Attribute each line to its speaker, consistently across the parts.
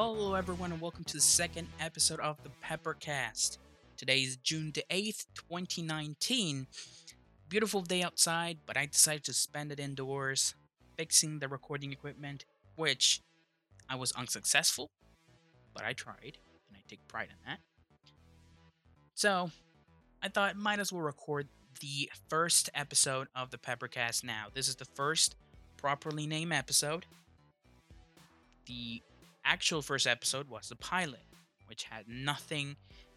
Speaker 1: Hello, everyone, and welcome to the second episode of the Peppercast. Today is June the 8th, 2019. Beautiful day outside, but I decided to spend it indoors fixing the recording equipment, which I was unsuccessful, but I tried, and I take pride in that. So, I thought might as well record the first episode of the Peppercast now. This is the first properly named episode. The actual first episode was the pilot, which had nothing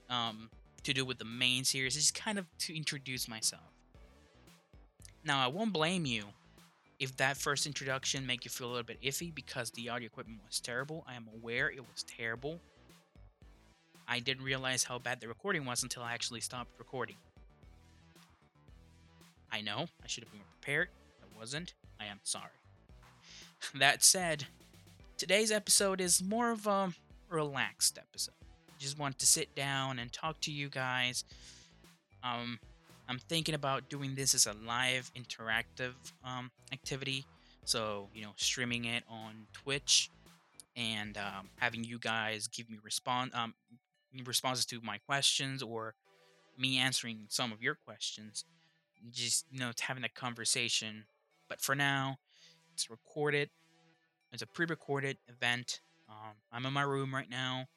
Speaker 1: um, to do with the main series. It's kind of to introduce myself. Now, I won't blame you if that first introduction make you feel a little bit iffy because the audio equipment was terrible. I am aware it was terrible. I didn't realize how bad the recording was until I actually stopped recording. I know I should have been prepared. I wasn't. I am sorry. that said, today's episode is more of a relaxed episode. Just want to sit down and talk to you guys. Um, I'm thinking about doing this as a live interactive um, activity. So, you know, streaming it on Twitch and um, having you guys give me response um, responses to my questions or me answering some of your questions. Just, you know, having a conversation. But for now, it's recorded it's a pre-recorded event. Um, I'm in my room right now.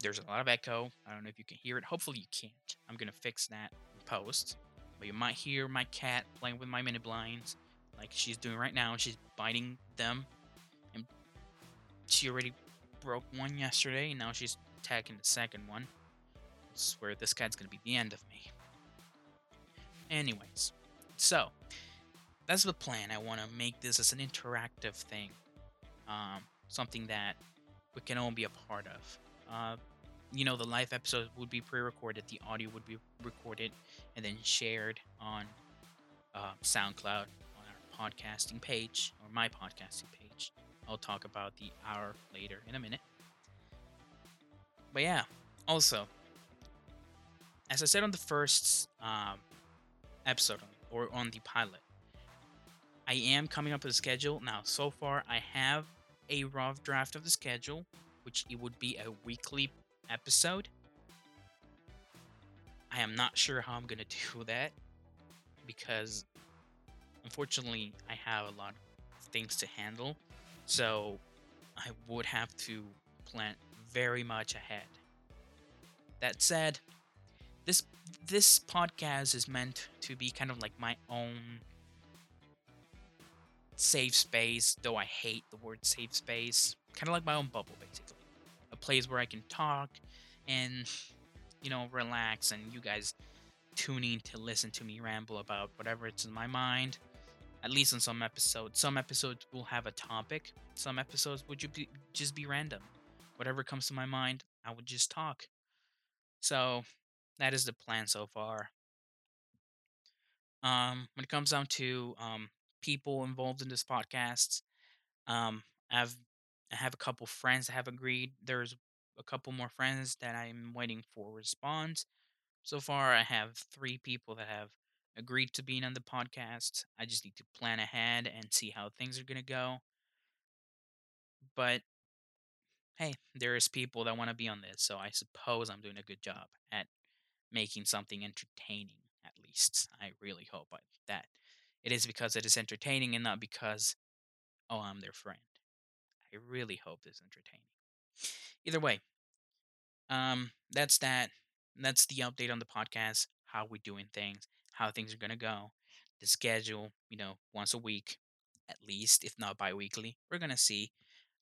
Speaker 1: There's a lot of echo. I don't know if you can hear it. Hopefully you can't. I'm gonna fix that in post. But you might hear my cat playing with my mini blinds, like she's doing right now. She's biting them, and she already broke one yesterday, and now she's attacking the second one. I swear this cat's gonna be the end of me. Anyways, so that's the plan. I want to make this as an interactive thing, um, something that we can all be a part of. Uh, you know, the live episode would be pre-recorded, the audio would be recorded, and then shared on uh, SoundCloud on our podcasting page or my podcasting page. I'll talk about the hour later in a minute. But yeah, also, as I said on the first um, episode or on the pilot, I am coming up with a schedule. Now, so far, I have a rough draft of the schedule, which it would be a weekly episode. I am not sure how I'm to do that because unfortunately, I have a lot of things to handle. So, I would have to plan very much ahead. That said, this this podcast is meant to be kind of like my own safe space, though I hate the word safe space. Kind of like my own bubble, basically. A place where I can talk and, you know, relax, and you guys tuning to listen to me ramble about whatever it's in my mind. At least in some episodes. Some episodes will have a topic. Some episodes would just be random. Whatever comes to my mind, I would just talk. So that is the plan so far. Um, when it comes down to um, people involved in this podcast. Um, I've I have a couple friends that have agreed. There's a couple more friends that I'm waiting for response. So far, I have three people that have agreed to being on the podcast. I just need to plan ahead and see how things are gonna go. But hey, there's people that want to be on this, so I suppose I'm doing a good job at making something entertaining. At least I really hope that it is because it is entertaining and not because, oh, I'm their friend. I really hope it's entertaining. Either way, um, that's that. That's the update on the podcast, how we're doing things, how things are gonna go, the schedule, you know, once a week, at least, if not bi-weekly. We're gonna see.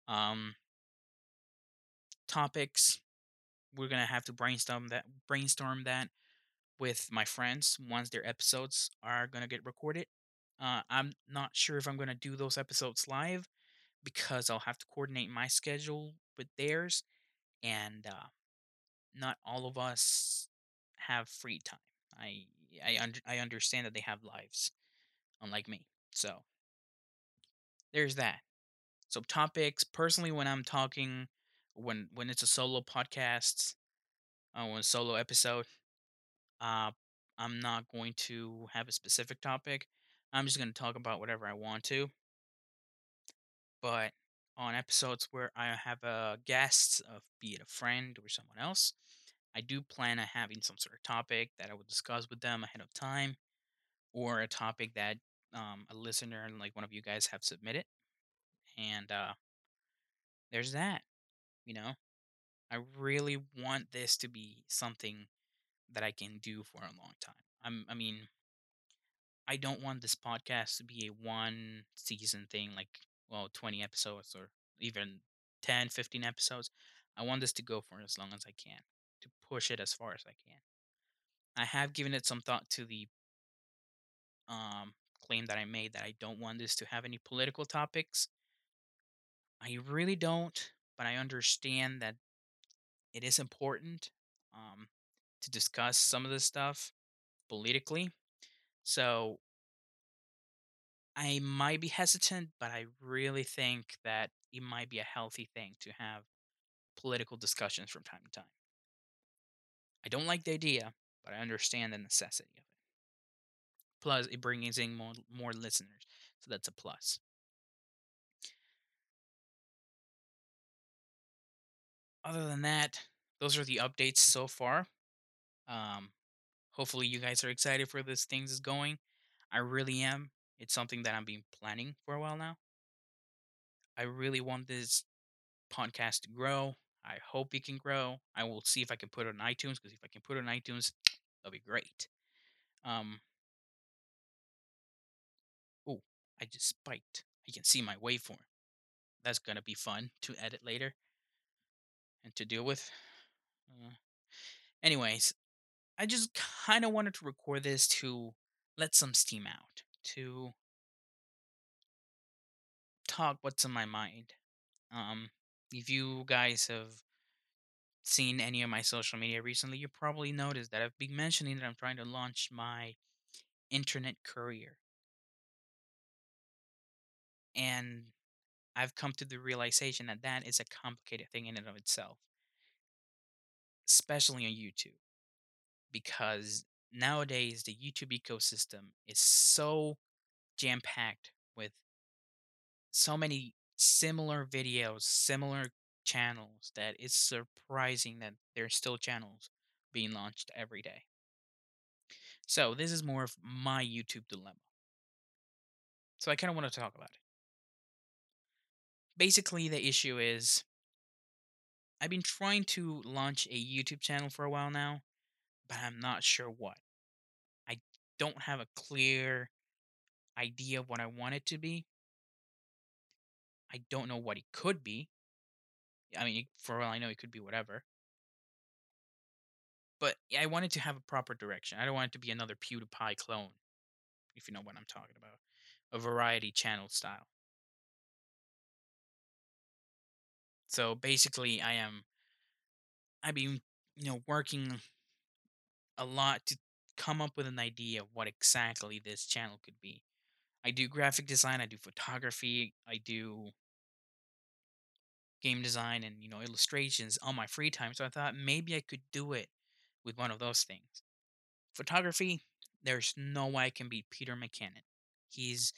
Speaker 1: Um, topics. We're gonna have to brainstorm that brainstorm that with my friends once their episodes are gonna get recorded. Uh, I'm not sure if I'm going to do those episodes live because I'll have to coordinate my schedule with theirs, and uh, not all of us have free time. I I un- I understand that they have lives, unlike me. So there's that. So topics personally, when I'm talking, when when it's a solo podcast, uh, when solo episode, uh, I'm not going to have a specific topic. I'm just going to talk about whatever I want to. But on episodes where I have a guest, of be it a friend or someone else. I do plan on having some sort of topic that I will discuss with them ahead of time, or a topic that um, a listener and like one of you guys have submitted. And uh, there's that. You know, I really want this to be something that I can do for a long time. I'm, I mean, I don't want this podcast to be a one season thing, like, well, 20 episodes or even 10, 15 episodes. I want this to go for as long as I can, to push it as far as I can. I have given it some thought to the um, claim that I made that I don't want this to have any political topics. I really don't, but I understand that it is important um, to discuss some of this stuff politically. So I might be hesitant, but I really think that it might be a healthy thing to have political discussions from time to time. I don't like the idea, but I understand the necessity of it. Plus, it brings in more, more listeners, so that's a plus. Other than that, those are the updates so far. Um, hopefully, you guys are excited for this things is going. I really am. It's something that I've been planning for a while now. I really want this podcast to grow. I hope it can grow. I will see if I can put it on iTunes because if I can put it on iTunes, that'll be great. Um. Oh, I just spiked. I can see my waveform. That's gonna be fun to edit later and to deal with. Uh, anyways, I just kind of wanted to record this to let some steam out, to talk what's in my mind. Um, if you guys have seen any of my social media recently, you probably noticed that I've been mentioning that I'm trying to launch my internet career. And I've come to the realization that that is a complicated thing in and of itself, especially on YouTube, because nowadays the YouTube ecosystem is so jam packed with so many similar videos, similar channels that it's surprising that there's still channels being launched every day. So this is more of my YouTube dilemma. So I kind of want to talk about it. Basically, the issue is I've been trying to launch a YouTube channel for a while now, but I'm not sure what. I don't have a clear idea of what I want it to be. I don't know what it could be. I mean, for all I know, it could be whatever. But I wanted to have a proper direction. I don't want it to be another PewDiePie clone, if you know what I'm talking about. A variety channel style. So basically, I am. I've been, you know, working a lot to come up with an idea of what exactly this channel could be. I do graphic design, I do photography, I do game design and you know illustrations on my free time. So I thought maybe I could do it with one of those things. Photography, there's no way I can beat Peter McKinnon. He's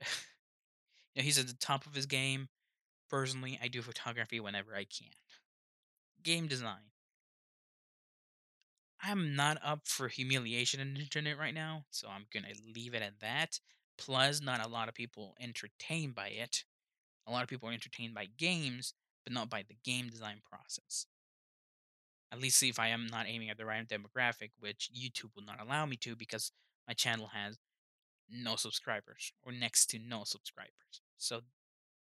Speaker 1: you know, he's at the top of his game. Personally, I do photography whenever I can. Game design. I'm not up for humiliation in the internet right now, so I'm gonna leave it at that. Plus, not a lot of people entertained by it. A lot of people are entertained by games, but not by the game design process. At least see if I am not aiming at the right demographic, which YouTube will not allow me to because my channel has no subscribers or next to no subscribers. So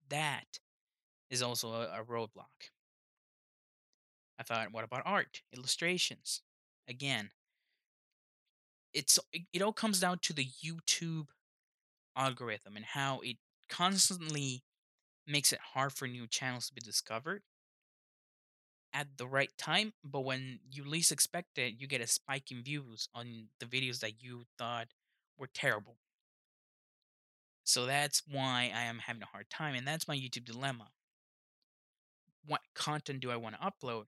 Speaker 1: that is also a, a roadblock. I thought, what about art, illustrations? Again, it's it, all comes down to the YouTube algorithm and how it constantly makes it hard for new channels to be discovered at the right time, but when you least expect it, you get a spike in views on the videos that you thought were terrible. So that's why I am having a hard time, and that's my YouTube dilemma. What content do I want to upload?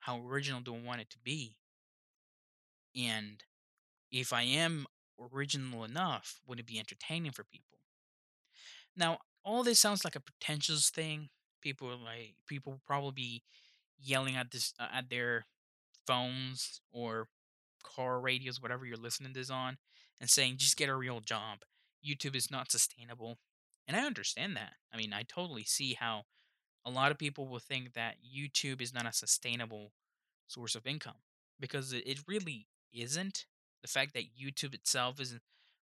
Speaker 1: How original do I want it to be? And if I am original enough, would it be entertaining for people? Now, all this sounds like a pretentious thing. People like people probably be yelling at this uh, at their phones or car radios, whatever you're listening to this on, and saying just get a real job. YouTube is not sustainable, and I understand that. I mean, I totally see how a lot of people will think that YouTube is not a sustainable source of income because it really isn't. The fact that YouTube itself is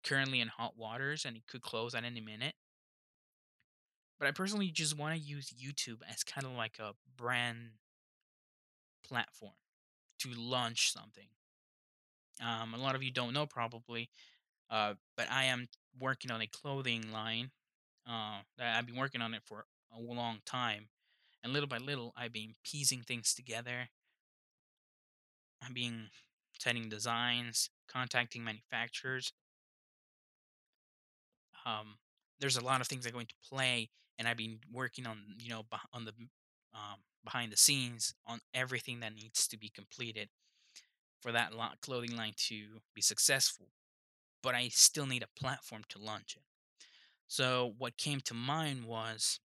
Speaker 1: currently in hot waters and it could close at any minute. But I personally just want to use YouTube as kind of like a brand platform to launch something. Um, a lot of you don't know probably, uh, but I am working on a clothing line. Uh, that I've been working on it for a long time, and little by little, I've been piecing things together. I've been setting designs, contacting manufacturers. Um, there's a lot of things that go into play, and I've been working on you know on the um, behind the scenes on everything that needs to be completed for that clothing line to be successful. But I still need a platform to launch it. So what came to mind was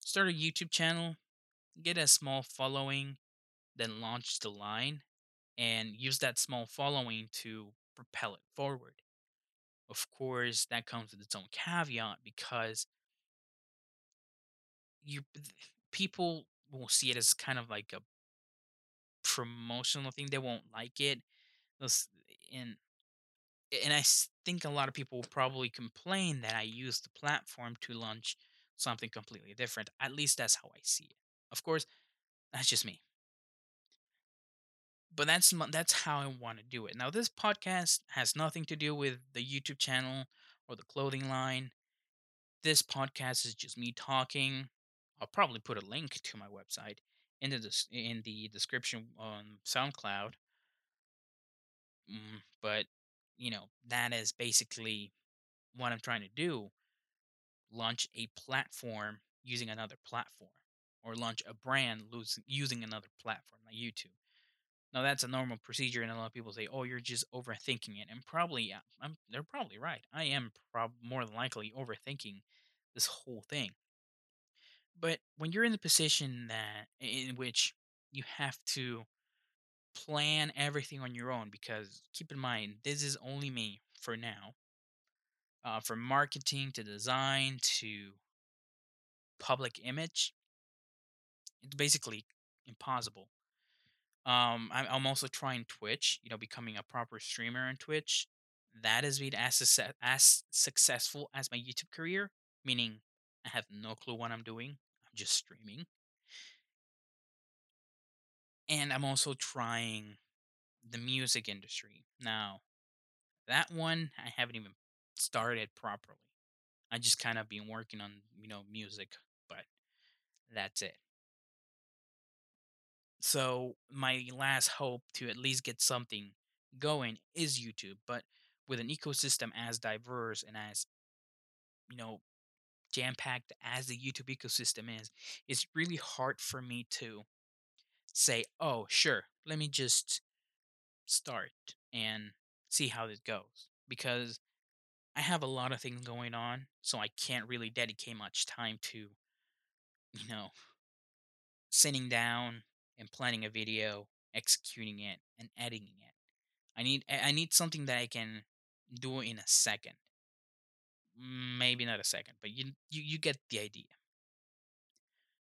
Speaker 1: start a YouTube channel, get a small following, then launch the line and use that small following to propel it forward. Of course, that comes with its own caveat because you people will see it as kind of like a promotional thing. They won't like it. And and I think a lot of people will probably complain that I use the platform to launch something completely different. At least that's how I see it. Of course, that's just me. But that's that's how I want to do it. Now, this podcast has nothing to do with the YouTube channel or the clothing line. This podcast is just me talking. I'll probably put a link to my website in the in the description on SoundCloud. Mm, but you know that is basically what I'm trying to do launch a platform using another platform or launch a brand using another platform like YouTube. Now that's a normal procedure, and a lot of people say, "Oh, you're just overthinking it," and probably I'm, they're probably right. I am prob more than likely overthinking this whole thing. But when you're in the position that in which you have to plan everything on your own, because keep in mind this is only me for now, uh, from marketing to design to public image, it's basically impossible. Um, I'm, I'm also trying Twitch, you know, becoming a proper streamer on Twitch. That has been as, as successful as my YouTube career, meaning I have no clue what I'm doing. I'm just streaming. And I'm also trying the music industry. Now, that one I haven't even started properly. I just kind of been working on, you know, music, but that's it. So my last hope to at least get something going is YouTube, but with an ecosystem as diverse and as you know jam packed as the YouTube ecosystem is, it's really hard for me to say, "Oh, sure, let me just start and see how this goes," because I have a lot of things going on, so I can't really dedicate much time to you know sitting down and planning a video, executing it, and editing it. I need I need something that I can do in a second. Maybe not a second, but you you, you get the idea.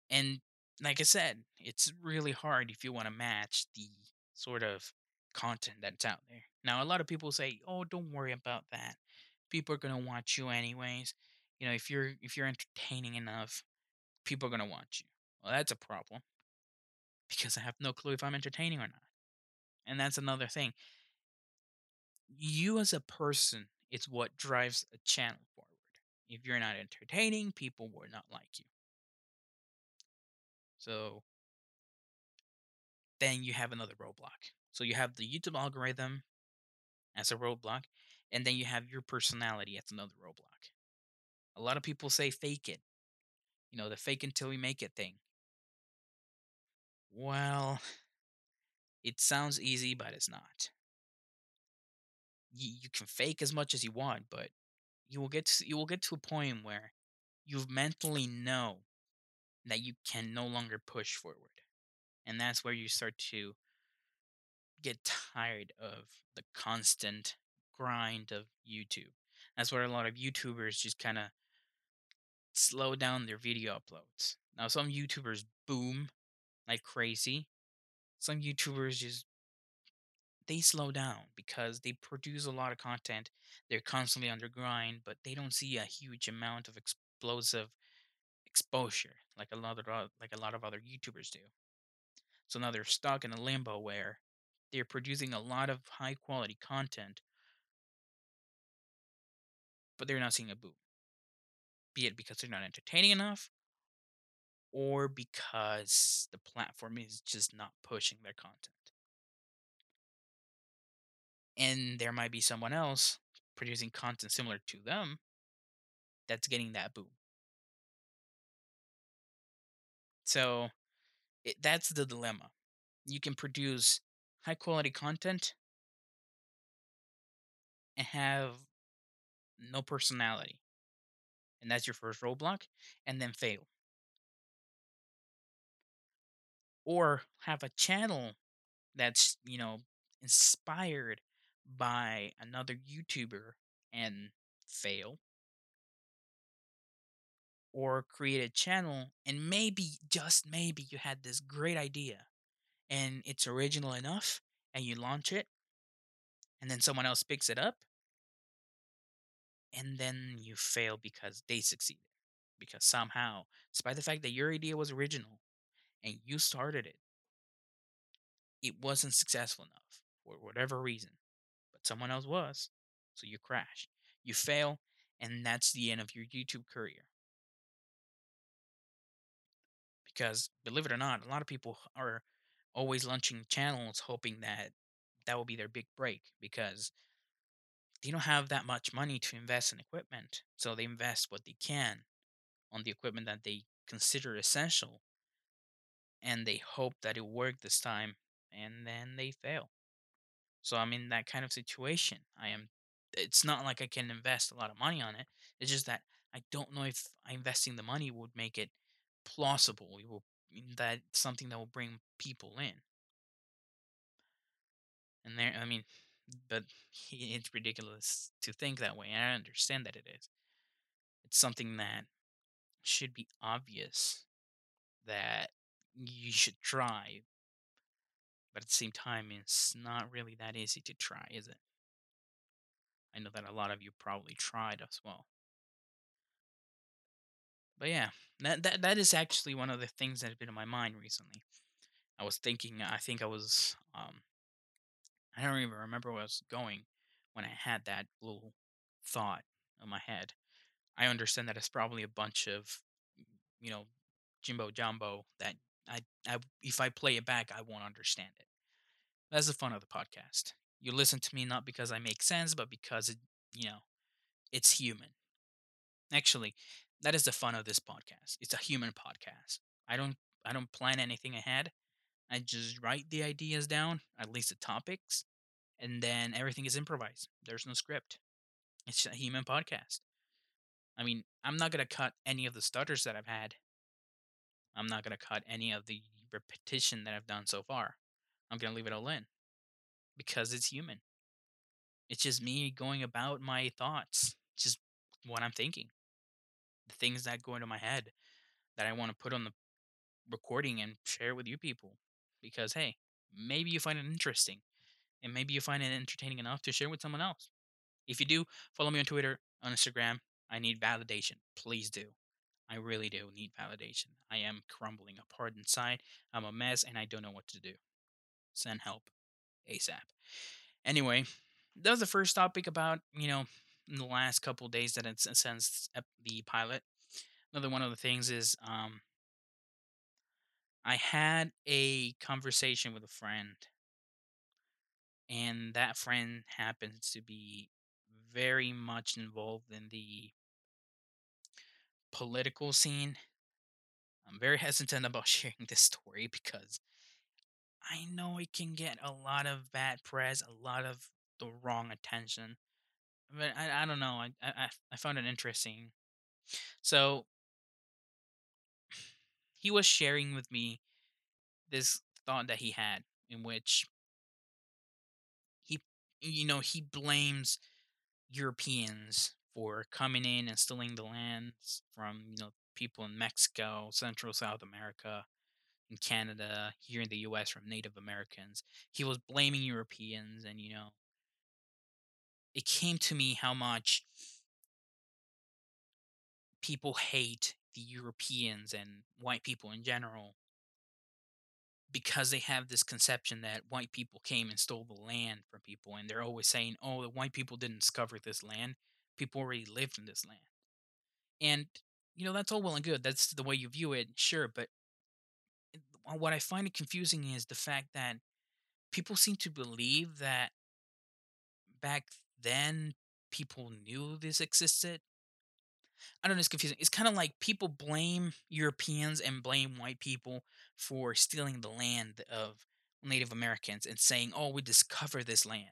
Speaker 1: And like I said, it's really hard if you want to match the sort of content that's out there. Now, a lot of people say, "Oh, don't worry about that. People are going to watch you anyways. You know, if you're if you're entertaining enough, people are going to watch you." Well, that's a problem because I have no clue if I'm entertaining or not. And that's another thing. You as a person is what drives a channel forward. If you're not entertaining, people will not like you. So then you have another roadblock. So you have the YouTube algorithm as a roadblock, and then you have your personality as another roadblock. A lot of people say fake it. You know, the fake until we make it thing. Well, it sounds easy, but it's not. You, you can fake as much as you want, but you will get to, you will get to a point where you mentally know that you can no longer push forward. And that's where you start to get tired of the constant grind of YouTube. That's where a lot of YouTubers just kind of slow down their video uploads. Now, some YouTubers boom like crazy. Some YouTubers just they slow down because they produce a lot of content. They're constantly under grind, but they don't see a huge amount of explosive exposure like a lot of like a lot of other YouTubers do. So now they're stuck in a limbo where they're producing a lot of high quality content, but they're not seeing a boom. Be it because they're not entertaining enough, or because the platform is just not pushing their content. And there might be someone else producing content similar to them that's getting that boom. So it, that's the dilemma. You can produce high quality content and have no personality. And that's your first roadblock, and then fail. Or have a channel that's, you know, inspired by another YouTuber and fail. Or create a channel and maybe, just maybe, you had this great idea and it's original enough and you launch it and then someone else picks it up and then you fail because they succeeded. Because somehow, despite the fact that your idea was original and you started it, it wasn't successful enough for whatever reason. But someone else was. So you crash. You fail, and that's the end of your YouTube career. Because believe it or not, a lot of people are always launching channels hoping that that will be their big break because they don't have that much money to invest in equipment. So they invest what they can on the equipment that they consider essential and they hope that it worked this time and then they fail. So I'm in that kind of situation. I am it's not like I can invest a lot of money on it. It's just that I don't know if investing the money would make it plausible. It will mm, that something that will bring people in. And there I mean but it's ridiculous to think that way. And I understand that it is. It's something that should be obvious that you should try. But at the same time, it's not really that easy to try, is it? I know that a lot of you probably tried as well. But yeah, that, that that is actually one of the things that has been in my mind recently. I was thinking, I think I was um, I don't even remember where I was going when I had that little thought in my head. I understand that it's probably a bunch of, you know, Jimbo Jumbo that I, I if I play it back, I won't understand it. That's the fun of the podcast. You listen to me not because I make sense, but because it, you know, it's human. Actually, that is the fun of this podcast. It's a human podcast. I don't I don't plan anything ahead. I just write the ideas down, at least the topics, and then everything is improvised. There's no script. It's a human podcast. I mean, I'm not going to cut any of the stutters that I've had. I'm not going to cut any of the repetition that I've done so far. I'm going to leave it all in because it's human. It's just me going about my thoughts, just what I'm thinking, the things that go into my head that I want to put on the recording and share with you people. Because, hey, maybe you find it interesting and maybe you find it entertaining enough to share with someone else. If you do, follow me on Twitter, on Instagram. I need validation. Please do. I really do need validation. I am crumbling apart inside. I'm a mess and I don't know what to do. Send help ASAP. Anyway, that was the first topic about, you know, in the last couple days that it's since the pilot. Another one of the things is um I had a conversation with a friend and that friend happens to be very much involved in the political scene. I'm very hesitant about sharing this story because I know it can get a lot of bad press, a lot of the wrong attention. But I, I don't know. I, I I found it interesting. So he was sharing with me this thought that he had in which he you know he blames Europeans for coming in and stealing the lands from you know people in Mexico, Central South America, in Canada, here in the US from Native Americans. He was blaming Europeans and you know it came to me how much people hate the Europeans and white people in general because they have this conception that white people came and stole the land from people and they're always saying oh the white people didn't discover this land people already lived in this land and you know that's all well and good that's the way you view it sure but what i find it confusing is the fact that people seem to believe that back then people knew this existed I don't know, it's confusing. It's kind of like people blame Europeans and blame white people for stealing the land of Native Americans and saying, "Oh, we discovered this land."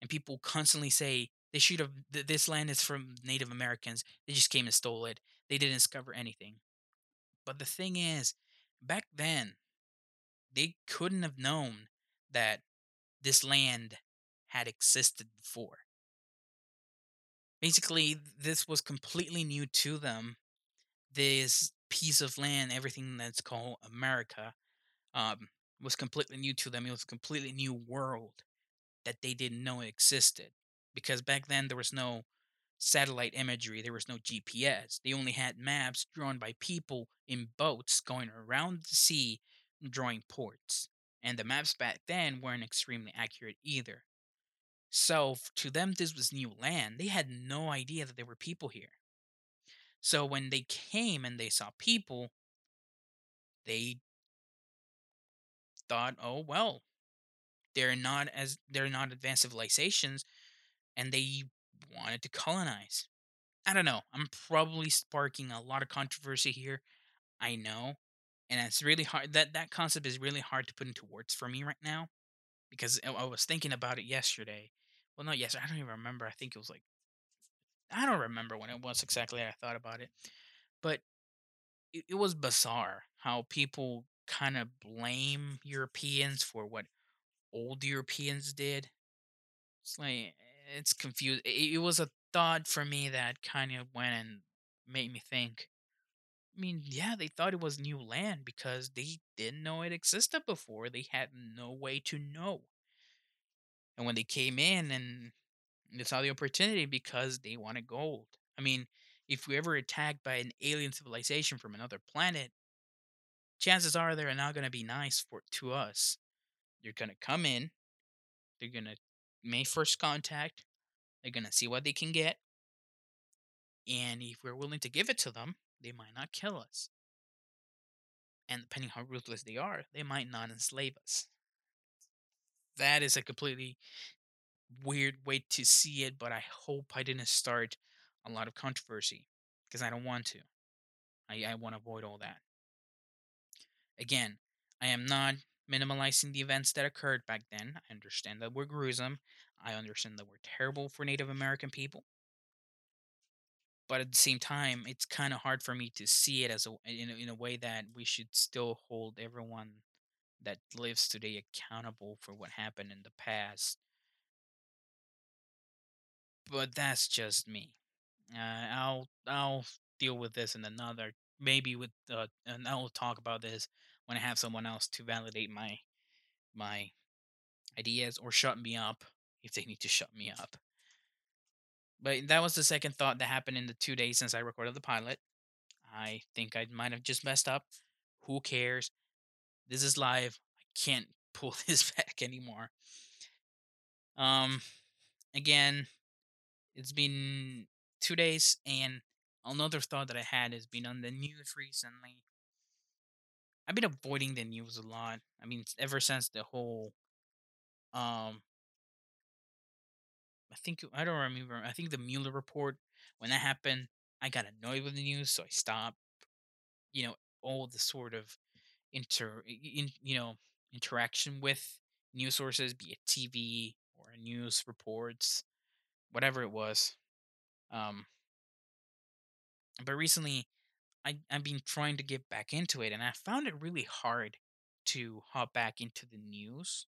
Speaker 1: And people constantly say they should have th- this land is from Native Americans. They just came and stole it. They didn't discover anything. But the thing is, back then, they couldn't have known that this land had existed before basically this was completely new to them this piece of land everything that's called america um, was completely new to them it was a completely new world that they didn't know existed because back then there was no satellite imagery there was no gps they only had maps drawn by people in boats going around the sea drawing ports and the maps back then weren't extremely accurate either so to them, this was new land. They had no idea that there were people here. So when they came and they saw people, they thought, "Oh well, they're not as they're not advanced civilizations," and they wanted to colonize. I don't know. I'm probably sparking a lot of controversy here. I know, and it's really hard. That that concept is really hard to put into words for me right now because I was thinking about it yesterday. Well, not yesterday. I don't even remember. I think it was like I don't remember when it was exactly I thought about it, but it, it was bizarre how people kind of blame Europeans for what old Europeans did. It's like it's confused. It, it was a thought for me that kind of went and made me think. I mean, yeah, they thought it was new land because they didn't know it existed before. They had no way to know. And when they came in and they saw the opportunity because they wanted gold. I mean, if we ever attacked by an alien civilization from another planet, chances are they're not going to be nice for to us. They're going to come in, they're going to make first contact, they're going to see what they can get, and if we're willing to give it to them, they might not kill us. And depending how ruthless they are, they might not enslave us. That is a completely weird way to see it, but I hope I didn't start a lot of controversy because I don't want to. I, I want to avoid all that. Again, I am not minimalizing the events that occurred back then. I understand that were gruesome. I understand that were terrible for Native American people. But at the same time, it's kind of hard for me to see it as a in, in a way that we should still hold everyone that lives today accountable for what happened in the past but that's just me. Uh, I'll I'll deal with this in another maybe with uh, and I'll talk about this when I have someone else to validate my my ideas or shut me up if they need to shut me up. But that was the second thought that happened in the two days since I recorded the pilot. I think I might have just messed up. Who cares? This is live. I can't pull this back anymore. Um, again, it's been two days, and another thought that I had has been on the news recently. I've been avoiding the news a lot. I mean, ever since the whole, um, I think I don't remember. I think the Mueller report when that happened, I got annoyed with the news, so I stopped. You know, all the sort of inter, in, you know, interaction with news sources, be it TV or news reports, whatever it was. Um, but recently, I, I've been trying to get back into it, and I found it really hard to hop back into the news.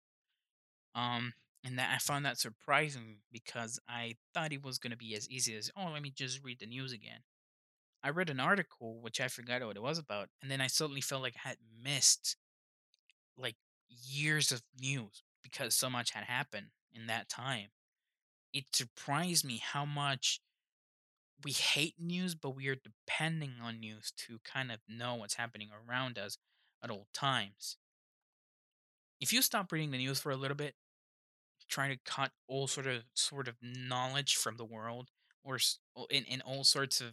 Speaker 1: Um, and that I found that surprising because I thought it was going to be as easy as, oh, let me just read the news again. I read an article which I forgot what it was about, and then I suddenly felt like I had missed like years of news because so much had happened in that time. It surprised me how much we hate news, but we are depending on news to kind of know what's happening around us at all times. If you stop reading the news for a little bit, trying to cut all sort of sort of knowledge from the world or in, in all sorts of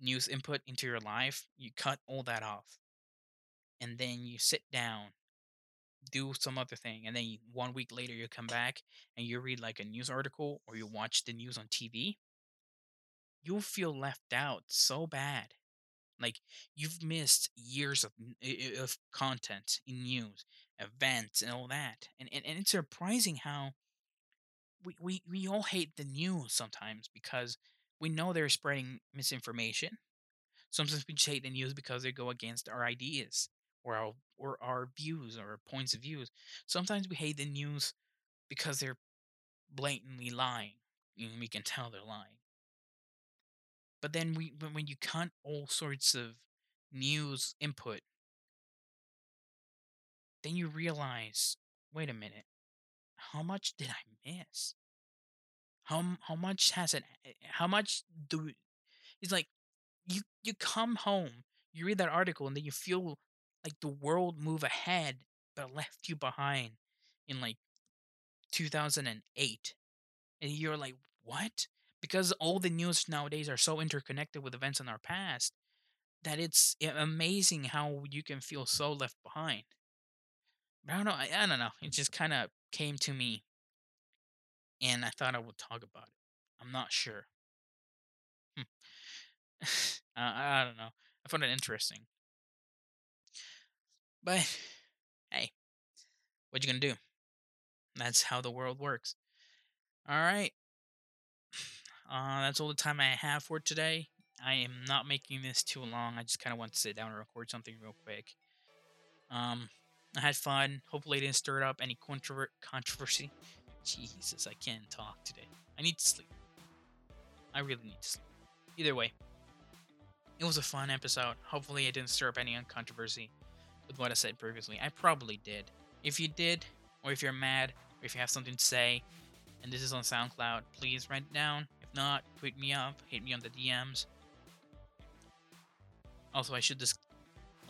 Speaker 1: news input into your life, you cut all that off. And then you sit down, do some other thing, and then one week later you come back and you read like a news article or you watch the news on TV. You'll feel left out so bad. Like you've missed years of of content in news, events, and all that. And and, and it's surprising how we, we, we all hate the news sometimes because we know they're spreading misinformation. Sometimes we just hate the news because they go against our ideas or our or our views or points of views. Sometimes we hate the news because they're blatantly lying. We can tell they're lying. But then we when, you cut all sorts of news input, then you realize, wait a minute, how much did I miss? How how much has it? Eh, how much do? It's like you you come home, you read that article, and then you feel like the world move ahead, but left you behind in like 2008, and you're like, what? Because all the news nowadays are so interconnected with events in our past that it's amazing how you can feel so left behind. But I don't know. I, I don't know. It just kind of came to me, and I thought I would talk about it. I'm not sure. Hmm. uh, I don't know. I found it interesting. But hey, what you gonna do? That's how the world works. All right. Uh, that's all the time I have for today. I am not making this too long. I just kind of want to sit down and record something real quick. Um, I had fun. Hopefully, I didn't stir up any controver- controversy. Jesus, I can't talk today. I need to sleep. I really need to sleep. Either way, it was a fun episode. Hopefully, I didn't stir up any controversy with what I said previously. I probably did. If you did, or if you're mad, or if you have something to say, and this is on SoundCloud, please write it down. Not, tweet me up, hit me on the DMs. Also, I should just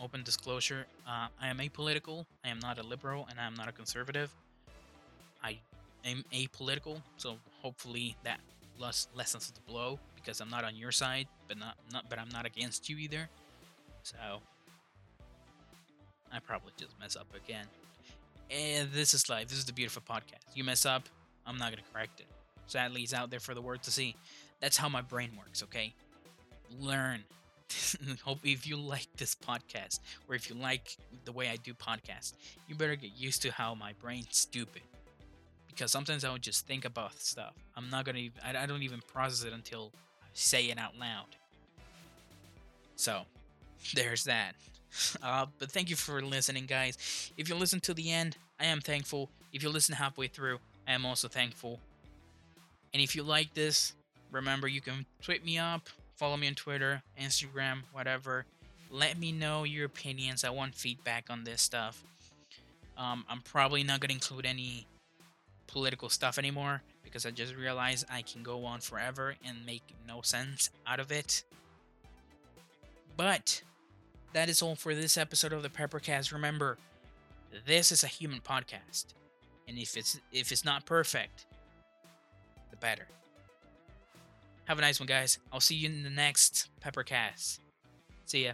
Speaker 1: open disclosure. Uh, I am apolitical. I am not a liberal, and I am not a conservative. I am apolitical, so hopefully that less lessens the blow because I'm not on your side, but not not but I'm not against you either. So I probably just mess up again. And this is life. This is the beautiful podcast. You mess up, I'm not gonna correct it. Sadly, it's out there for the world to see. That's how my brain works. Okay, learn. Hope if you like this podcast or if you like the way I do podcasts, you better get used to how my brain's stupid. Because sometimes I would just think about stuff. I'm not gonna. I, I don't even process it until I say it out loud. So, there's that. Uh, but thank you for listening, guys. If you listen to the end, I am thankful. If you listen halfway through, I am also thankful. And if you like this, remember you can tweet me up, follow me on Twitter, Instagram, whatever. Let me know your opinions. I want feedback on this stuff. Um, I'm probably not going to include any political stuff anymore because I just realized I can go on forever and make no sense out of it. But that is all for this episode of the Peppercast. Remember, this is a human podcast, and if it's if it's not perfect, the better. Have a nice one, guys. I'll see you in the next Peppercast. See ya.